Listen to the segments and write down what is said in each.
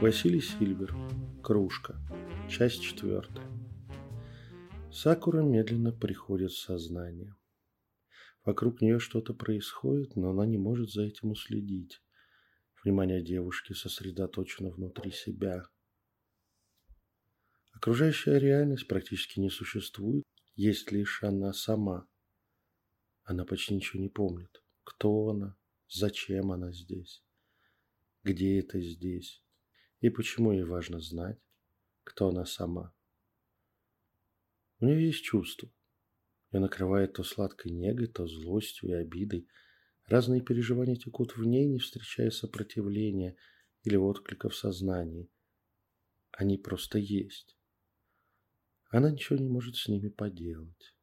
Василий Сильвер. Кружка. Часть четвертая. Сакура медленно приходит в сознание. Вокруг нее что-то происходит, но она не может за этим уследить. Внимание девушки сосредоточено внутри себя. Окружающая реальность практически не существует, есть лишь она сама. Она почти ничего не помнит. Кто она? Зачем она здесь? Где это здесь? И почему ей важно знать, кто она сама? У нее есть чувства. Ее накрывает то сладкой негой, то злостью и обидой. Разные переживания текут в ней, не встречая сопротивления или отклика в сознании. Они просто есть. Она ничего не может с ними поделать.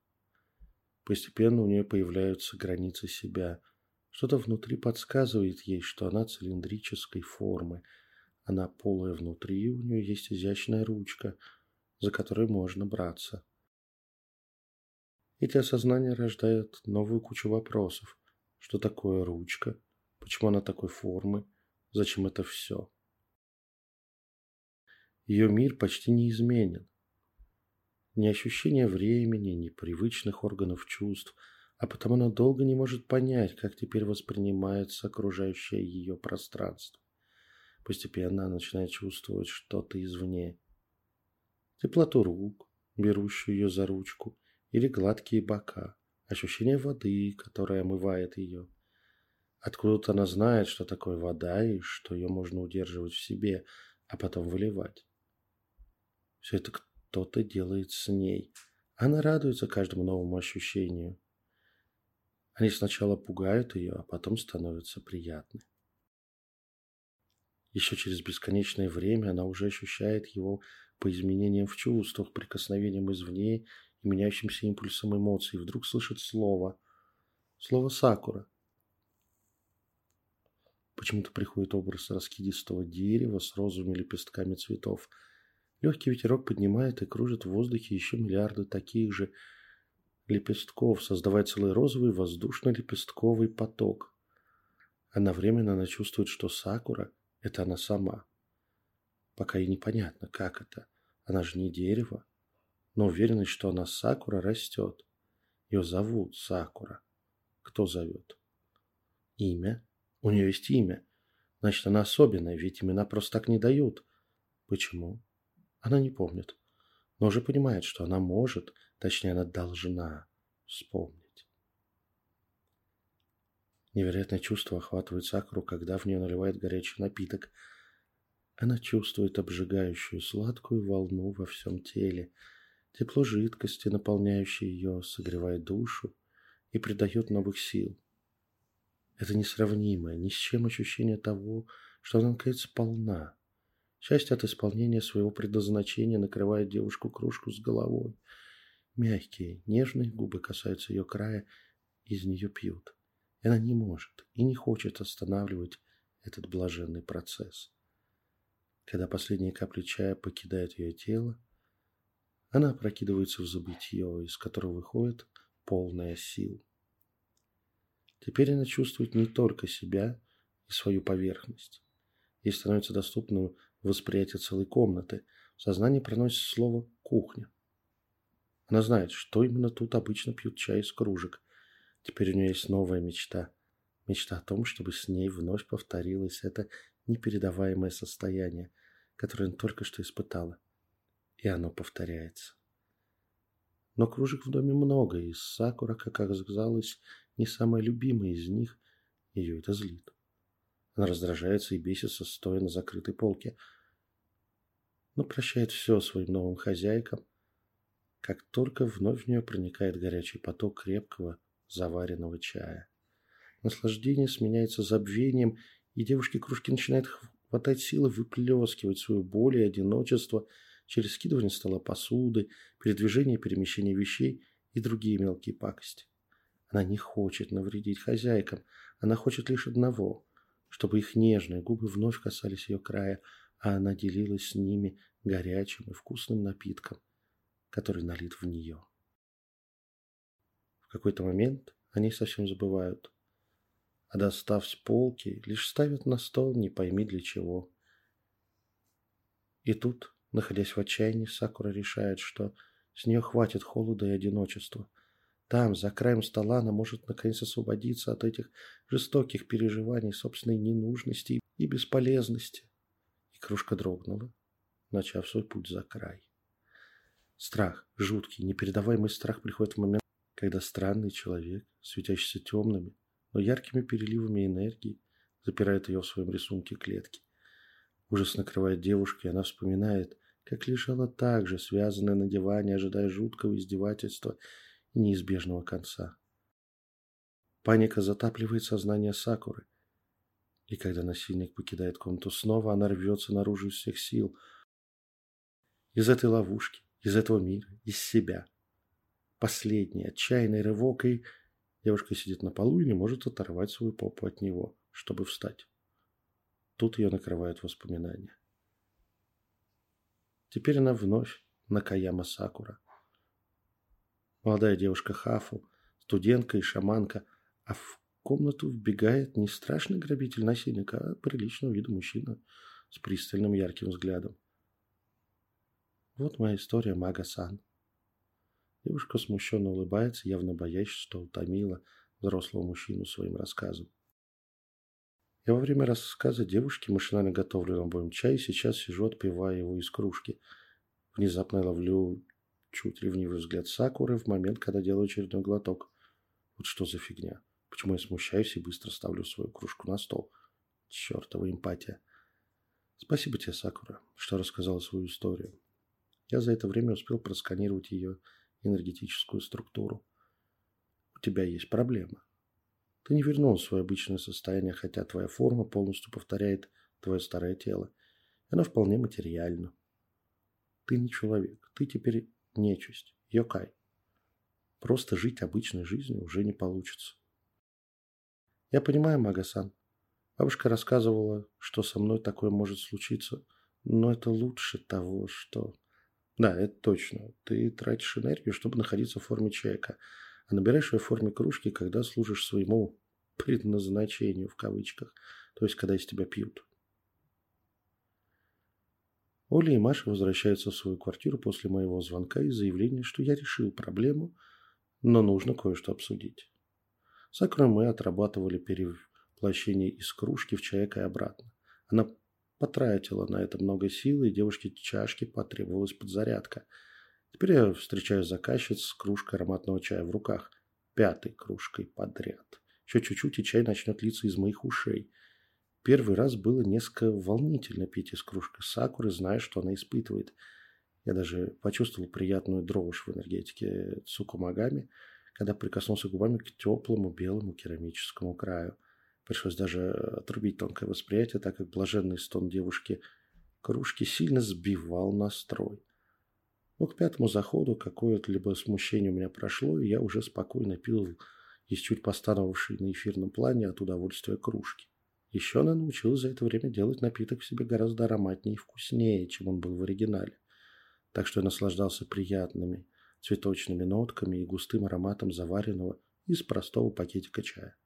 Постепенно у нее появляются границы себя. Что-то внутри подсказывает ей, что она цилиндрической формы. Она полая внутри, у нее есть изящная ручка, за которой можно браться. Эти осознания рождают новую кучу вопросов. Что такое ручка? Почему она такой формы? Зачем это все? Ее мир почти не изменен. Ни ощущения времени, ни привычных органов чувств, а потому она долго не может понять, как теперь воспринимается окружающее ее пространство. Постепенно она начинает чувствовать что-то извне. Теплоту рук, берущую ее за ручку, или гладкие бока, ощущение воды, которая омывает ее. Откуда-то она знает, что такое вода и что ее можно удерживать в себе, а потом выливать. Все это кто-то делает с ней. Она радуется каждому новому ощущению. Они сначала пугают ее, а потом становятся приятны. Еще через бесконечное время она уже ощущает его по изменениям в чувствах, прикосновениям извне и меняющимся импульсом эмоций, вдруг слышит слово. Слово «сакура». Почему-то приходит образ раскидистого дерева с розовыми лепестками цветов. Легкий ветерок поднимает и кружит в воздухе еще миллиарды таких же лепестков, создавая целый розовый воздушно-лепестковый поток. Одновременно она чувствует, что сакура – это она сама. Пока ей непонятно, как это. Она же не дерево но уверенность, что она Сакура, растет. Ее зовут Сакура. Кто зовет? Имя? У нее есть имя. Значит, она особенная, ведь имена просто так не дают. Почему? Она не помнит, но уже понимает, что она может, точнее, она должна вспомнить. Невероятное чувство охватывает Сакуру, когда в нее наливает горячий напиток. Она чувствует обжигающую сладкую волну во всем теле – Тепло жидкости, наполняющей ее, согревает душу и придает новых сил. Это несравнимое ни с чем ощущение того, что она, наконец, полна. Счастье от исполнения своего предназначения накрывает девушку кружку с головой. Мягкие, нежные губы касаются ее края, из нее пьют. И она не может и не хочет останавливать этот блаженный процесс. Когда последние капли чая покидают ее тело, она опрокидывается в забытье, из которого выходит полная сил. Теперь она чувствует не только себя и свою поверхность. Ей становится доступно восприятие целой комнаты. В сознании проносится слово «кухня». Она знает, что именно тут обычно пьют чай из кружек. Теперь у нее есть новая мечта. Мечта о том, чтобы с ней вновь повторилось это непередаваемое состояние, которое она только что испытала и оно повторяется. Но кружек в доме много, и Сакура, как оказалось, не самая любимая из них, ее это злит. Она раздражается и бесится, стоя на закрытой полке, но прощает все своим новым хозяйкам, как только вновь в нее проникает горячий поток крепкого заваренного чая. Наслаждение сменяется забвением, и девушке кружки начинают хватать силы выплескивать свою боль и одиночество – через скидывание стола посуды, передвижение и перемещение вещей и другие мелкие пакости. Она не хочет навредить хозяйкам, она хочет лишь одного, чтобы их нежные губы вновь касались ее края, а она делилась с ними горячим и вкусным напитком, который налит в нее. Какой-то момент они совсем забывают, а достав с полки, лишь ставят на стол не пойми для чего. И тут, находясь в отчаянии, Сакура решает, что с нее хватит холода и одиночества. Там, за краем стола, она может наконец освободиться от этих жестоких переживаний собственной ненужности и бесполезности. И кружка дрогнула, начав свой путь за край. Страх, жуткий, непередаваемый страх приходит в момент, когда странный человек, светящийся темными, но яркими переливами энергии, запирает ее в своем рисунке клетки. Ужас накрывает девушку, и она вспоминает, как лежала так же, связанная на диване, ожидая жуткого издевательства и неизбежного конца. Паника затапливает сознание Сакуры. И когда насильник покидает комнату снова, она рвется наружу из всех сил. Из этой ловушки, из этого мира, из себя. Последний отчаянный рывок, и девушка сидит на полу и не может оторвать свою попу от него, чтобы встать. Тут ее накрывают воспоминания. Теперь она вновь Накаяма Сакура. Молодая девушка Хафу, студентка и шаманка, а в комнату вбегает не страшный грабитель-насильник, а приличного вида мужчина с пристальным ярким взглядом. Вот моя история, Мага-сан. Девушка смущенно улыбается, явно боясь, что утомила взрослого мужчину своим рассказом. Я во время рассказа девушки машинально готовлю обоим чай, и сейчас сижу, отпивая его из кружки. Внезапно ловлю чуть ревнивый взгляд Сакуры в момент, когда делаю очередной глоток. Вот что за фигня? Почему я смущаюсь и быстро ставлю свою кружку на стол? Чертова эмпатия. Спасибо тебе, Сакура, что рассказала свою историю. Я за это время успел просканировать ее энергетическую структуру. У тебя есть проблема. Ты не вернул свое обычное состояние, хотя твоя форма полностью повторяет твое старое тело. Оно вполне материально. Ты не человек. Ты теперь нечисть. Йокай. Просто жить обычной жизнью уже не получится. Я понимаю, Магасан. Бабушка рассказывала, что со мной такое может случиться, но это лучше того, что... Да, это точно. Ты тратишь энергию, чтобы находиться в форме человека, а набираешь ее в форме кружки, когда служишь своему предназначению в кавычках, то есть когда из тебя пьют. Оля и Маша возвращаются в свою квартиру после моего звонка и заявления, что я решил проблему, но нужно кое-что обсудить. С Акрой мы отрабатывали перевоплощение из кружки в человека и обратно. Она Потратила на это много сил, и девушке чашки потребовалась подзарядка. Теперь я встречаю заказчиц с кружкой ароматного чая в руках. Пятой кружкой подряд. Еще чуть-чуть, и чай начнет литься из моих ушей. Первый раз было несколько волнительно пить из кружки сакуры, зная, что она испытывает. Я даже почувствовал приятную дрожь в энергетике Цукумагами, когда прикоснулся губами к теплому белому керамическому краю – Пришлось даже отрубить тонкое восприятие, так как блаженный стон девушки кружки сильно сбивал настрой. Но к пятому заходу какое-то либо смущение у меня прошло, и я уже спокойно пил из чуть постановавшей на эфирном плане от удовольствия кружки. Еще она научилась за это время делать напиток в себе гораздо ароматнее и вкуснее, чем он был в оригинале. Так что я наслаждался приятными цветочными нотками и густым ароматом заваренного из простого пакетика чая.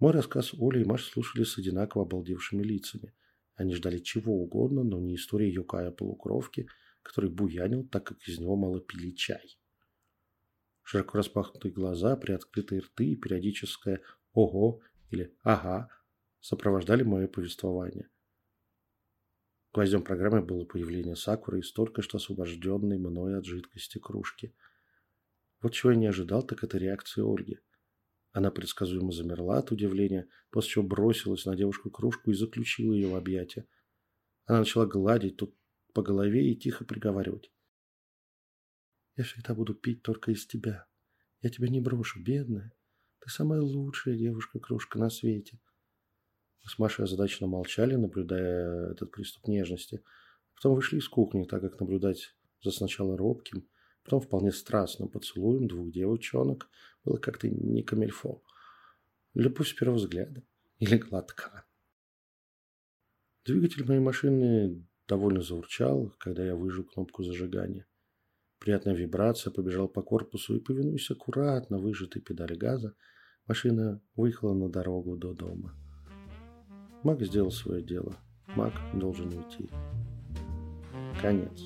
Мой рассказ Оля и Маша слушали с одинаково обалдевшими лицами. Они ждали чего угодно, но не истории Юкая-полукровки, который буянил, так как из него мало пили чай. Широко распахнутые глаза, приоткрытые рты и периодическое «ого» или «ага» сопровождали мое повествование. Гвоздем программы было появление Сакуры из только что освобожденной мной от жидкости кружки. Вот чего я не ожидал, так это реакции Ольги – она предсказуемо замерла от удивления, после чего бросилась на девушку кружку и заключила ее в объятия. Она начала гладить тут по голове и тихо приговаривать. «Я всегда буду пить только из тебя. Я тебя не брошу, бедная. Ты самая лучшая девушка-кружка на свете». Мы с Машей озадаченно молчали, наблюдая этот приступ нежности. Потом вышли из кухни, так как наблюдать за сначала робким, Потом вполне страстным поцелуем двух девчонок было как-то не камельфо. Любовь с первого взгляда или глотка. Двигатель моей машины довольно заурчал, когда я выжил кнопку зажигания. Приятная вибрация побежала по корпусу и, повинуясь аккуратно выжатой педали газа, машина выехала на дорогу до дома. Маг сделал свое дело. Маг должен уйти. Конец.